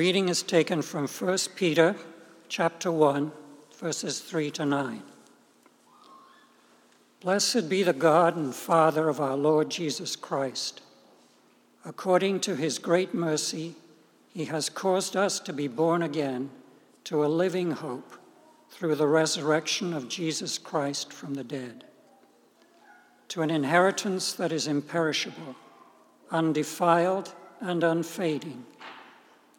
reading is taken from 1 Peter chapter 1, verses 3 to 9. Blessed be the God and Father of our Lord Jesus Christ. According to his great mercy, he has caused us to be born again to a living hope through the resurrection of Jesus Christ from the dead, to an inheritance that is imperishable, undefiled, and unfading,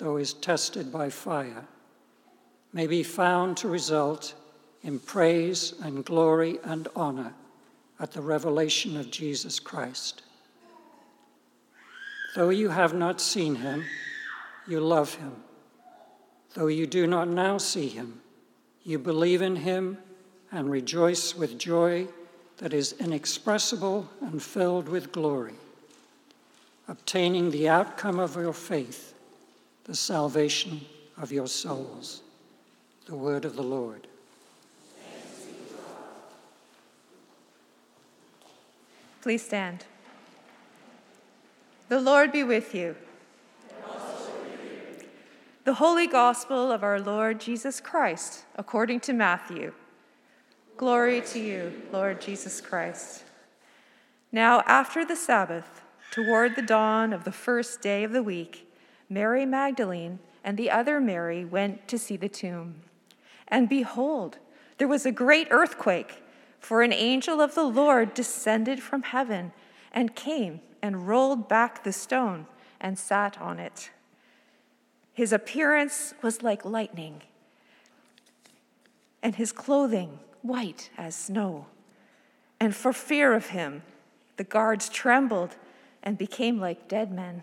though is tested by fire, may be found to result in praise and glory and honor at the revelation of Jesus Christ. Though you have not seen him, you love him. Though you do not now see him, you believe in him and rejoice with joy that is inexpressible and filled with glory, obtaining the outcome of your faith, the salvation of your souls. The word of the Lord. Please stand. The Lord be with you. The Holy Gospel of our Lord Jesus Christ, according to Matthew. Glory to you, Lord Jesus Christ. Now, after the Sabbath, toward the dawn of the first day of the week, Mary Magdalene and the other Mary went to see the tomb. And behold, there was a great earthquake for an angel of the Lord descended from heaven and came and rolled back the stone and sat on it. His appearance was like lightning, and his clothing white as snow. And for fear of him, the guards trembled and became like dead men.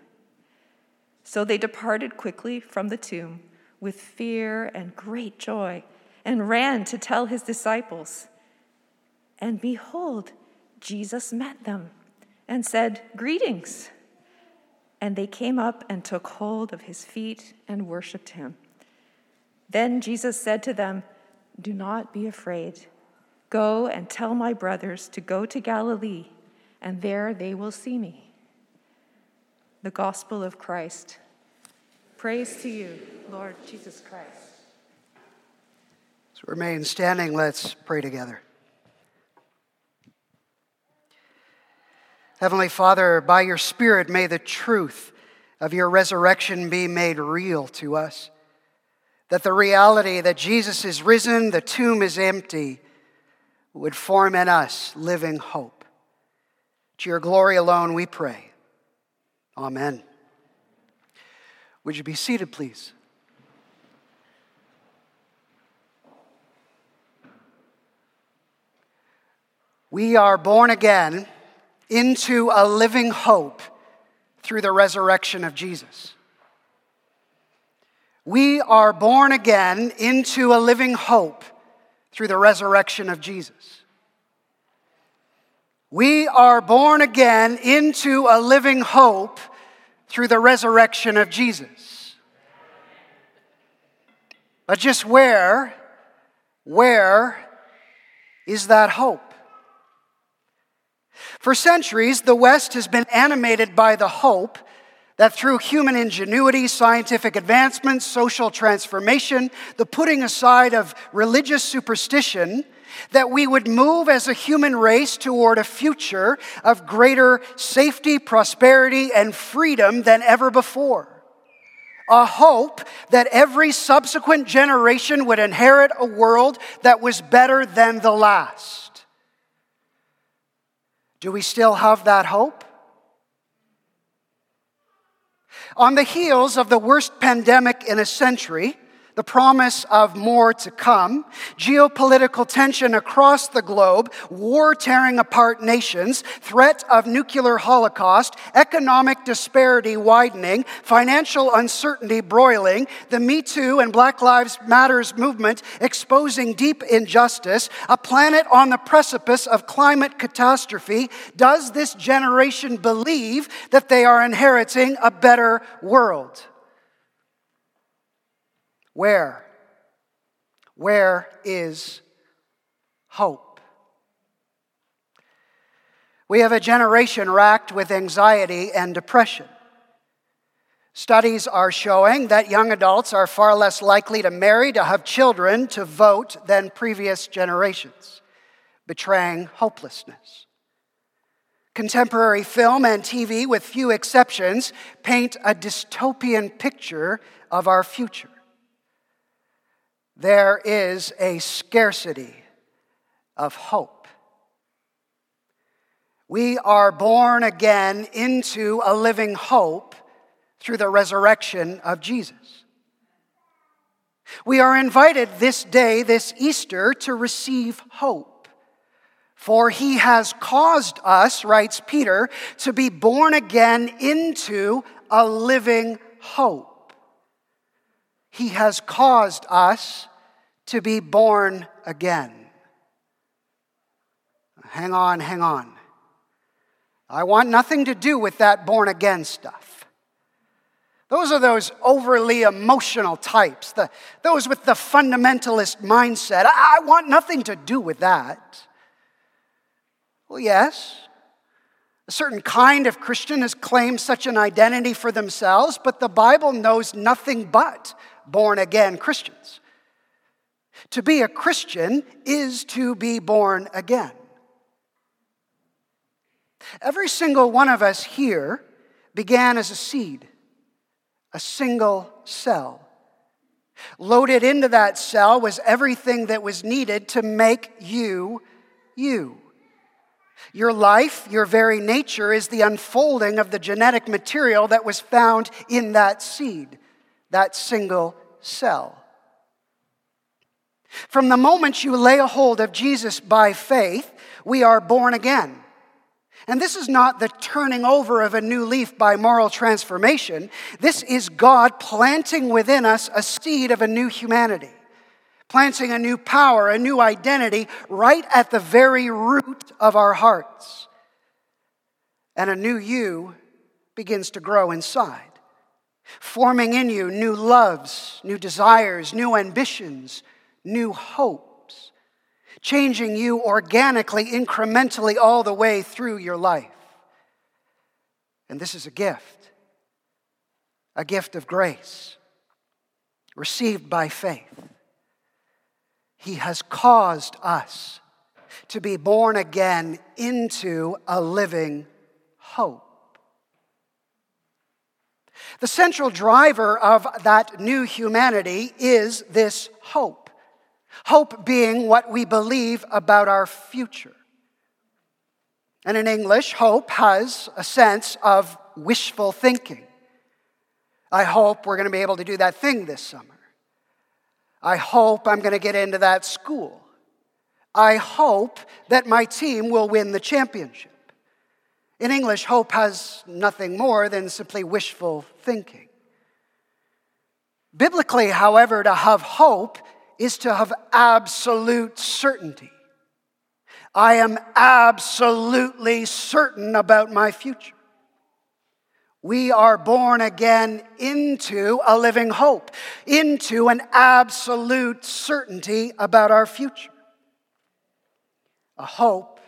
So they departed quickly from the tomb with fear and great joy and ran to tell his disciples. And behold, Jesus met them and said, Greetings. And they came up and took hold of his feet and worshiped him. Then Jesus said to them, Do not be afraid. Go and tell my brothers to go to Galilee, and there they will see me. The Gospel of Christ. Praise to you, Lord Jesus Christ. So remain standing. Let's pray together. Heavenly Father, by your Spirit, may the truth of your resurrection be made real to us. That the reality that Jesus is risen, the tomb is empty, would form in us living hope. To your glory alone we pray. Amen. Would you be seated, please? We are born again into a living hope through the resurrection of Jesus. We are born again into a living hope through the resurrection of Jesus. We are born again into a living hope through the resurrection of Jesus. But just where, where is that hope? For centuries, the West has been animated by the hope that through human ingenuity, scientific advancement, social transformation, the putting aside of religious superstition, that we would move as a human race toward a future of greater safety, prosperity, and freedom than ever before. a hope that every subsequent generation would inherit a world that was better than the last. Do we still have that hope? On the heels of the worst pandemic in a century, the promise of more to come, geopolitical tension across the globe, war tearing apart nations, threat of nuclear holocaust, economic disparity widening, financial uncertainty broiling, the Me Too and Black Lives Matters movement exposing deep injustice, a planet on the precipice of climate catastrophe, does this generation believe that they are inheriting a better world? Where? Where is hope? We have a generation racked with anxiety and depression. Studies are showing that young adults are far less likely to marry, to have children, to vote than previous generations, betraying hopelessness. Contemporary film and TV, with few exceptions, paint a dystopian picture of our future there is a scarcity of hope. We are born again into a living hope through the resurrection of Jesus. We are invited this day, this Easter, to receive hope. For he has caused us, writes Peter, to be born again into a living hope. He has caused us to be born again. Hang on, hang on. I want nothing to do with that born again stuff. Those are those overly emotional types, the, those with the fundamentalist mindset. I, I want nothing to do with that. Well, yes, a certain kind of Christian has claimed such an identity for themselves, but the Bible knows nothing but born again Christians. To be a Christian is to be born again. Every single one of us here began as a seed, a single cell. Loaded into that cell was everything that was needed to make you you. Your life, your very nature, is the unfolding of the genetic material that was found in that seed, that single cell. From the moment you lay a hold of Jesus by faith, we are born again. And this is not the turning over of a new leaf by moral transformation. This is God planting within us a seed of a new humanity, planting a new power, a new identity right at the very root of our hearts. And a new you begins to grow inside, forming in you new loves, new desires, new ambitions, new hopes, changing you organically, incrementally, all the way through your life. And this is a gift, a gift of grace, received by faith. He has caused us to be born again into a living hope. The central driver of that new humanity is this hope. Hope being what we believe about our future. And in English, hope has a sense of wishful thinking. I hope we're going to be able to do that thing this summer. I hope I'm going to get into that school. I hope that my team will win the championship. In English, hope has nothing more than simply wishful thinking. Biblically, however, to have hope is to have absolute certainty. I am absolutely certain about my future. We are born again into a living hope, into an absolute certainty about our future. A hope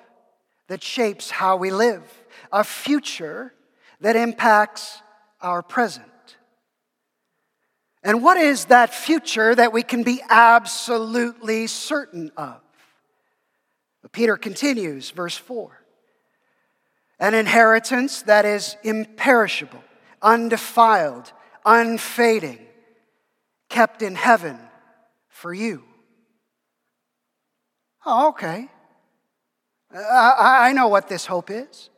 that shapes how we live, a future that impacts our present. And what is that future that we can be absolutely certain of? Peter continues, verse 4 an inheritance that is imperishable, undefiled, unfading, kept in heaven for you. Oh, okay. I, I know what this hope is.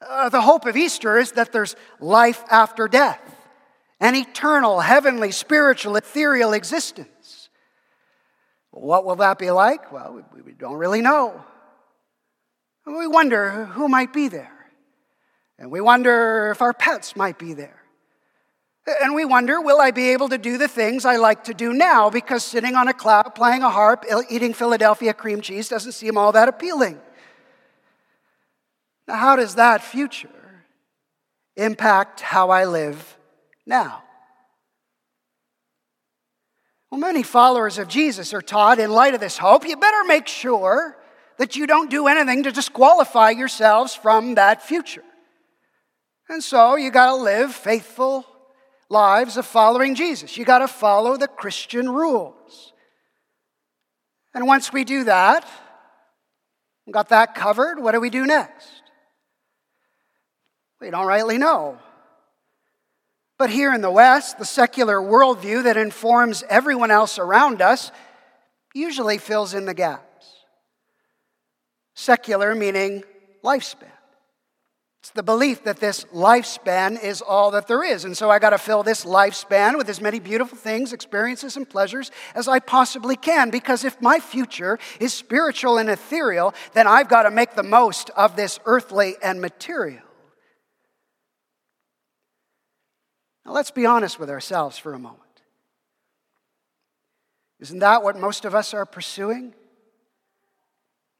Uh, the hope of Easter is that there's life after death, an eternal, heavenly, spiritual, ethereal existence. What will that be like? Well, we, don't really know. We wonder who might be there. And we wonder if our pets might be there. And we wonder, will I be able to do the things I like to do now because sitting on a cloud, playing a harp, eating Philadelphia cream cheese doesn't seem all that appealing? Now, how does that future impact how I live now? Well, many followers of Jesus are taught, in light of this hope, you better make sure that you don't do anything to disqualify yourselves from that future. And so you got to live faithful lives of following Jesus. You got to follow the Christian rules. And once we do that, got that covered, what do we do next? We don't rightly know. But here in the West, the secular worldview that informs everyone else around us usually fills in the gaps. Secular meaning lifespan. It's the belief that this lifespan is all that there is. And so I got to fill this lifespan with as many beautiful things, experiences, and pleasures as I possibly can. Because if my future is spiritual and ethereal, then I've got to make the most of this earthly and material. Now let's be honest with ourselves for a moment. Isn't that what most of us are pursuing?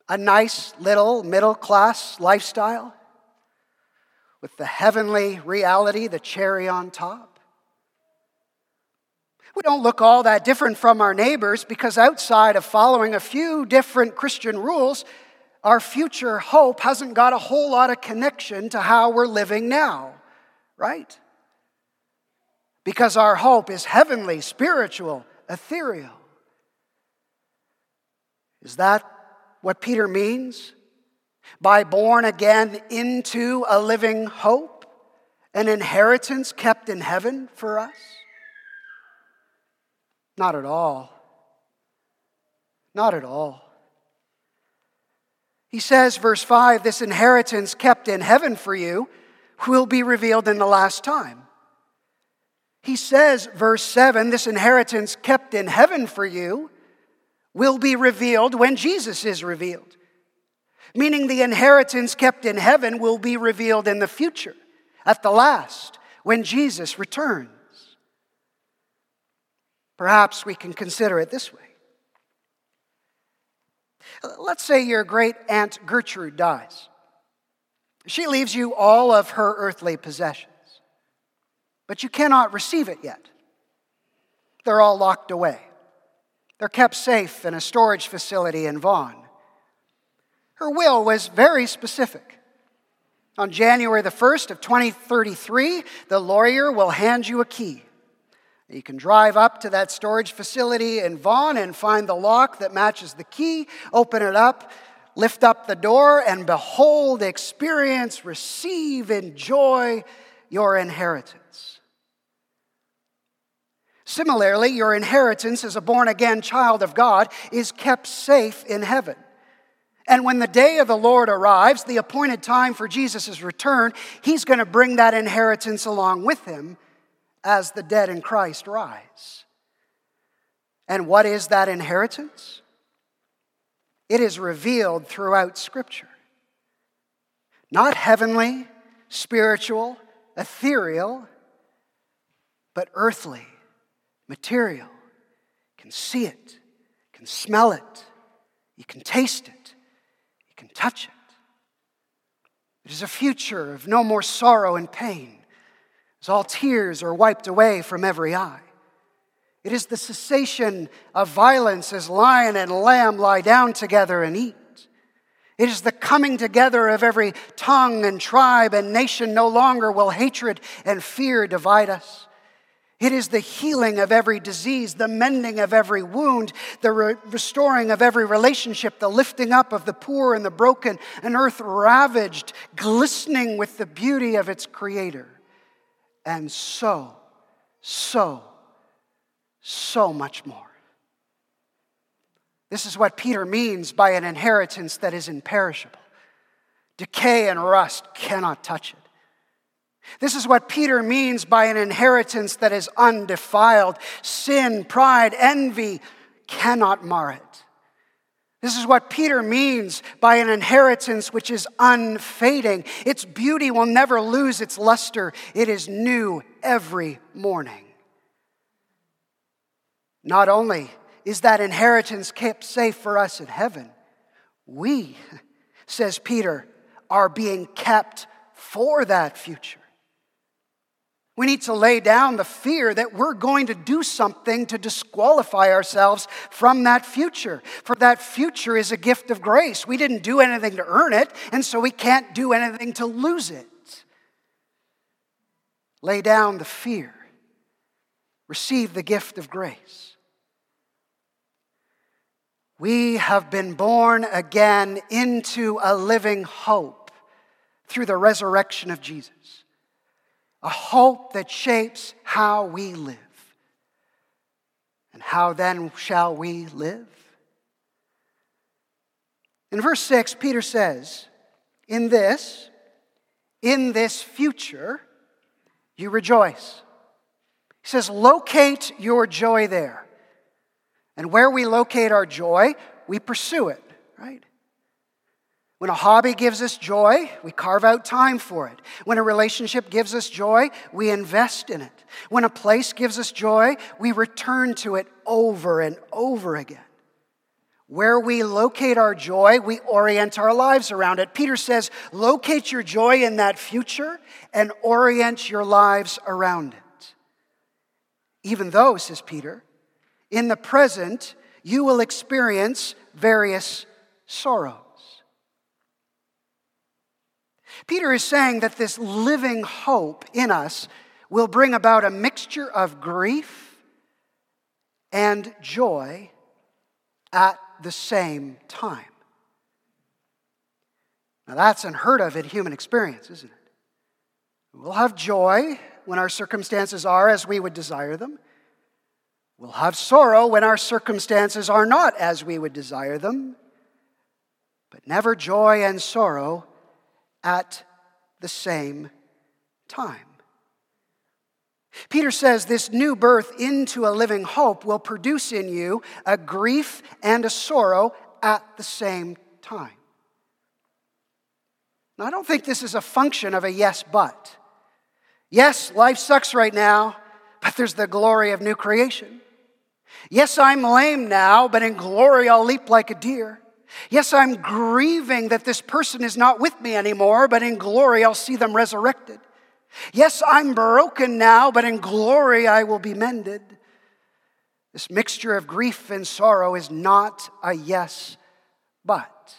A nice little middle class lifestyle? with the heavenly reality, the cherry on top. We don't look all that different from our neighbors because outside of following a few different Christian rules, our future hope hasn't got a whole lot of connection to how we're living now, right? Because our hope is heavenly, spiritual, ethereal. Is that what Peter means? by born again into a living hope, an inheritance kept in heaven for us? Not at all. Not at all. He says, verse 5 this inheritance kept in heaven for you will be revealed in the last time. He says, verse 7 this inheritance kept in heaven for you will be revealed when Jesus is revealed meaning the inheritance kept in heaven will be revealed in the future, at the last, when Jesus returns. Perhaps we can consider it this way. Let's say your great aunt Gertrude dies. She leaves you all of her earthly possessions, but you cannot receive it yet. They're all locked away. They're kept safe in a storage facility in Vaughan. Her will was very specific. On January the 1st of 2033, the lawyer will hand you a key. You can drive up to that storage facility in Vaughan and find the lock that matches the key, open it up, lift up the door, and behold, experience, receive, enjoy your inheritance. Similarly, your inheritance as a born again child of God is kept safe in heaven. And when the day of the Lord arrives, the appointed time for Jesus' return, he's going to bring that inheritance along with him as the dead in Christ rise. And what is that inheritance? It is revealed throughout Scripture. Not heavenly, spiritual, ethereal, but earthly, material. Can see it, can smell it, you can taste it you can touch it. It is a future of no more sorrow and pain, as all tears are wiped away from every eye. It is the cessation of violence as lion and lamb lie down together and eat. It is the coming together of every tongue and tribe and nation. No longer will hatred and fear divide us. It is the healing of every disease, the mending of every wound, the re- restoring of every relationship, the lifting up of the poor and the broken, an earth ravaged, glistening with the beauty of its creator. And so so, so much more. This is what Peter means by an inheritance that is imperishable. Decay and rust cannot touch it. This is what Peter means by an inheritance that is undefiled. Sin, pride, envy cannot mar it. This is what Peter means by an inheritance which is unfading. Its beauty will never lose its luster, it is new every morning. Not only is that inheritance kept safe for us in heaven, we, says Peter, are being kept for that future. We need to lay down the fear that we're going to do something to disqualify ourselves from that future. For that future is a gift of grace. We didn't do anything to earn it, and so we can't do anything to lose it. Lay down the fear, receive the gift of grace. We have been born again into a living hope through the resurrection of Jesus a hope that shapes how we live. And how then shall we live? In verse 6, Peter says, In this, in this future, you rejoice. He says, locate your joy there. And where we locate our joy, we pursue it, right? When a hobby gives us joy, we carve out time for it. When a relationship gives us joy, we invest in it. When a place gives us joy, we return to it over and over again. Where we locate our joy, we orient our lives around it. Peter says, locate your joy in that future and orient your lives around it. Even though, says Peter, in the present you will experience various sorrows. Peter is saying that this living hope in us will bring about a mixture of grief and joy at the same time. Now, that's unheard of in human experience, isn't it? We'll have joy when our circumstances are as we would desire them. We'll have sorrow when our circumstances are not as we would desire them. But never joy and sorrow at the same time. Peter says this new birth into a living hope will produce in you a grief and a sorrow at the same time. Now, I don't think this is a function of a yes, but. Yes, life sucks right now, but there's the glory of new creation. Yes, I'm lame now, but in glory I'll leap like a deer. Yes, I'm grieving that this person is not with me anymore, but in glory I'll see them resurrected. Yes, I'm broken now, but in glory I will be mended. This mixture of grief and sorrow is not a yes, but.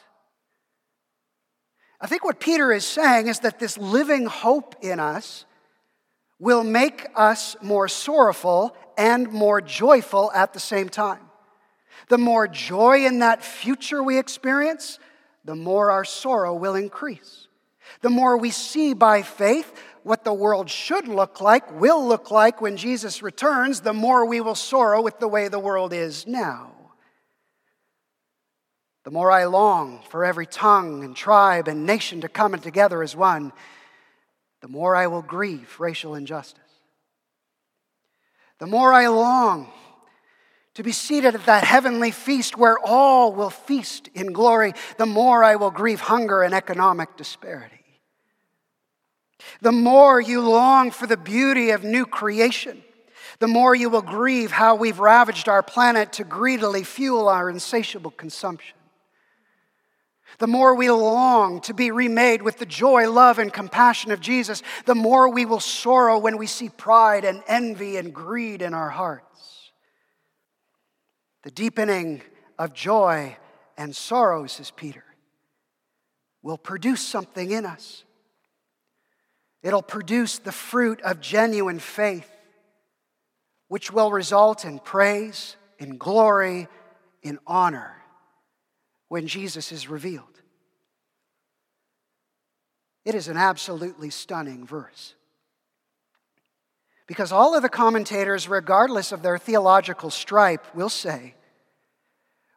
I think what Peter is saying is that this living hope in us will make us more sorrowful and more joyful at the same time. The more joy in that future we experience, the more our sorrow will increase. The more we see by faith what the world should look like, will look like when Jesus returns, the more we will sorrow with the way the world is now. The more I long for every tongue and tribe and nation to come together as one, the more I will grieve racial injustice. The more I long to be seated at that heavenly feast where all will feast in glory, the more I will grieve hunger and economic disparity. The more you long for the beauty of new creation, the more you will grieve how we've ravaged our planet to greedily fuel our insatiable consumption. The more we long to be remade with the joy, love, and compassion of Jesus, the more we will sorrow when we see pride and envy and greed in our hearts. The deepening of joy and sorrow, says Peter, will produce something in us. It'll produce the fruit of genuine faith, which will result in praise, in glory, in honor when Jesus is revealed. It is an absolutely stunning verse. Because all of the commentators, regardless of their theological stripe, will say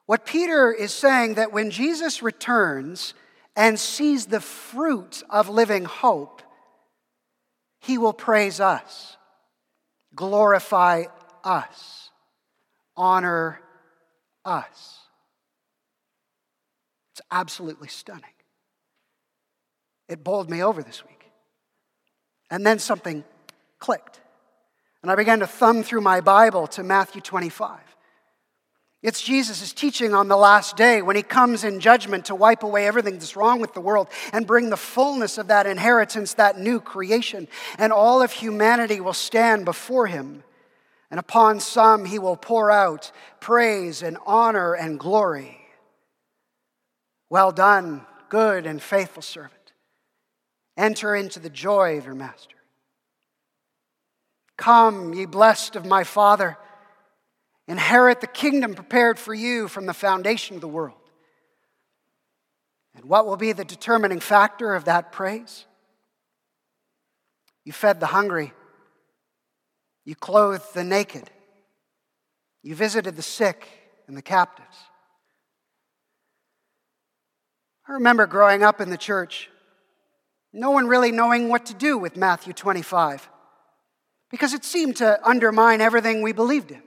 what Peter is saying that when Jesus returns and sees the fruit of living hope, he will praise us, glorify us, honor us. It's absolutely stunning. It bowled me over this week. And then something clicked. And I began to thumb through my Bible to Matthew 25. It's Jesus' teaching on the last day when he comes in judgment to wipe away everything that's wrong with the world and bring the fullness of that inheritance, that new creation. And all of humanity will stand before him. And upon some he will pour out praise and honor and glory. Well done, good and faithful servant. Enter into the joy of your master. Come, ye blessed of my Father, inherit the kingdom prepared for you from the foundation of the world. And what will be the determining factor of that praise? You fed the hungry, you clothed the naked, you visited the sick and the captives. I remember growing up in the church, no one really knowing what to do with Matthew 25 because it seemed to undermine everything we believed in.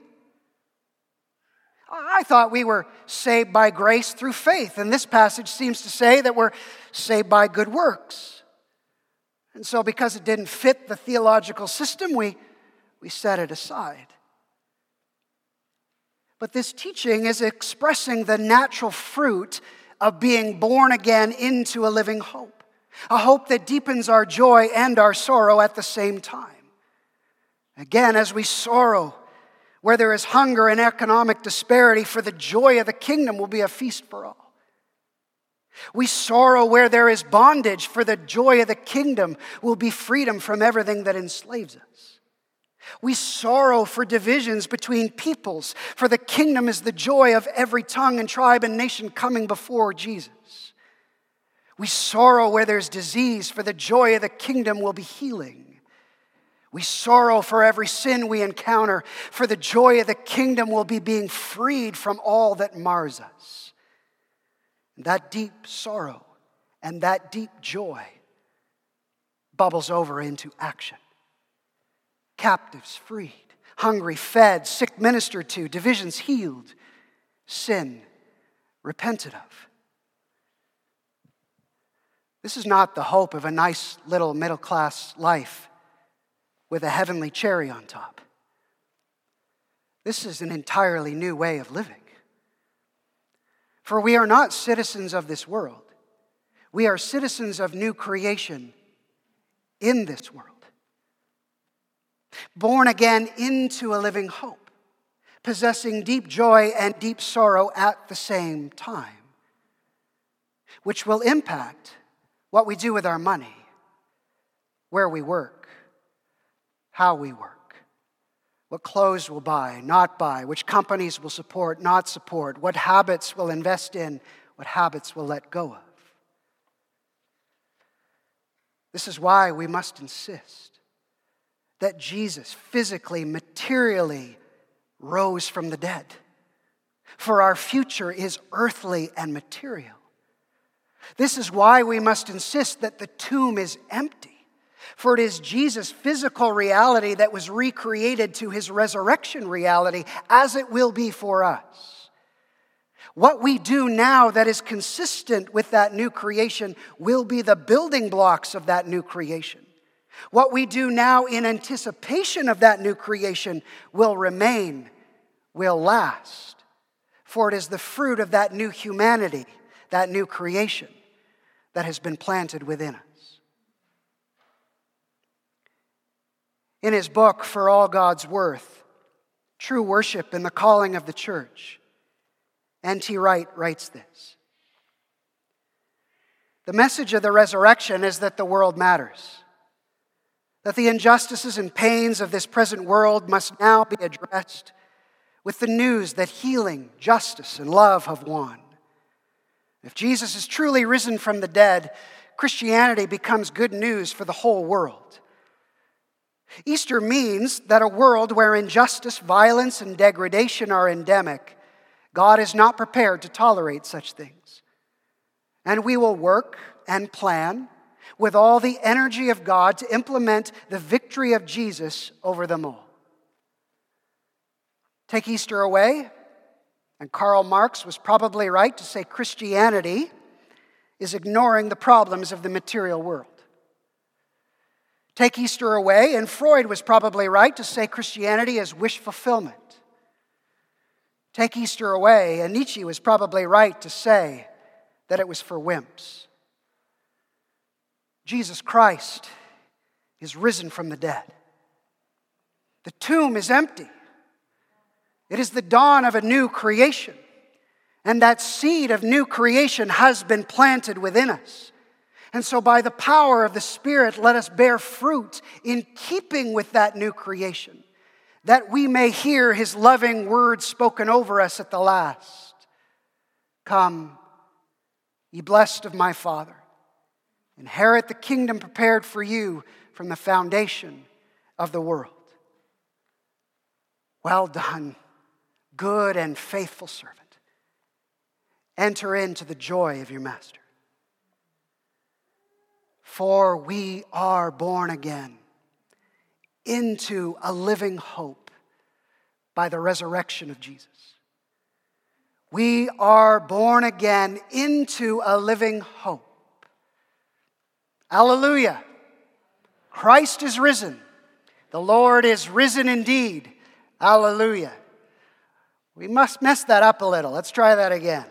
I thought we were saved by grace through faith, and this passage seems to say that we're saved by good works. And so, because it didn't fit the theological system, we, we set it aside. But this teaching is expressing the natural fruit of being born again into a living hope, a hope that deepens our joy and our sorrow at the same time. Again, as we sorrow, where there is hunger and economic disparity, for the joy of the kingdom will be a feast for all. We sorrow where there is bondage, for the joy of the kingdom will be freedom from everything that enslaves us. We sorrow for divisions between peoples, for the kingdom is the joy of every tongue and tribe and nation coming before Jesus. We sorrow where there's disease, for the joy of the kingdom will be healing. We sorrow for every sin we encounter, for the joy of the kingdom will be being freed from all that mars us. That deep sorrow and that deep joy bubbles over into action. Captives freed, hungry fed, sick ministered to, divisions healed, sin repented of. This is not the hope of a nice little middle class life with a heavenly cherry on top. This is an entirely new way of living. For we are not citizens of this world, we are citizens of new creation in this world. Born again into a living hope, possessing deep joy and deep sorrow at the same time, which will impact what we do with our money, where we work how we work, what clothes we'll buy, not buy, which companies we'll support, not support, what habits we'll invest in, what habits we'll let go of. This is why we must insist that Jesus physically, materially rose from the dead. For our future is earthly and material. This is why we must insist that the tomb is empty. For it is Jesus' physical reality that was recreated to his resurrection reality, as it will be for us. What we do now that is consistent with that new creation will be the building blocks of that new creation. What we do now in anticipation of that new creation will remain, will last. For it is the fruit of that new humanity, that new creation, that has been planted within us. In his book, For All God's Worth True Worship and the Calling of the Church. N.T. Wright writes this The message of the resurrection is that the world matters, that the injustices and pains of this present world must now be addressed with the news that healing, justice, and love have won. If Jesus is truly risen from the dead, Christianity becomes good news for the whole world. Easter means that a world where injustice, violence, and degradation are endemic, God is not prepared to tolerate such things. And we will work and plan with all the energy of God to implement the victory of Jesus over them all. Take Easter away, and Karl Marx was probably right to say Christianity is ignoring the problems of the material world. Take Easter away, and Freud was probably right to say Christianity is wish fulfillment. Take Easter away, and Nietzsche was probably right to say that it was for wimps. Jesus Christ is risen from the dead. The tomb is empty. It is the dawn of a new creation. And that seed of new creation has been planted within us. And so, by the power of the Spirit, let us bear fruit in keeping with that new creation, that we may hear His loving words spoken over us at the last. Come, ye blessed of my Father, inherit the kingdom prepared for you from the foundation of the world. Well done, good and faithful servant. Enter into the joy of your master. For we are born again into a living hope by the resurrection of Jesus. We are born again into a living hope. Alleluia. Christ is risen. The Lord is risen indeed. Alleluia. We must mess that up a little. Let's try that again.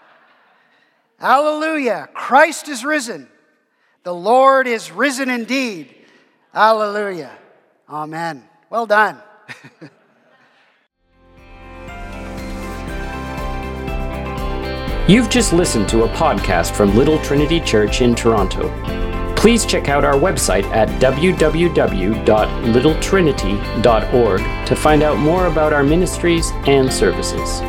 Alleluia. Christ is risen. The Lord is risen indeed. Alleluia. Amen. Well done. You've just listened to a podcast from Little Trinity Church in Toronto. Please check out our website at www.littletrinity.org to find out more about our ministries and services.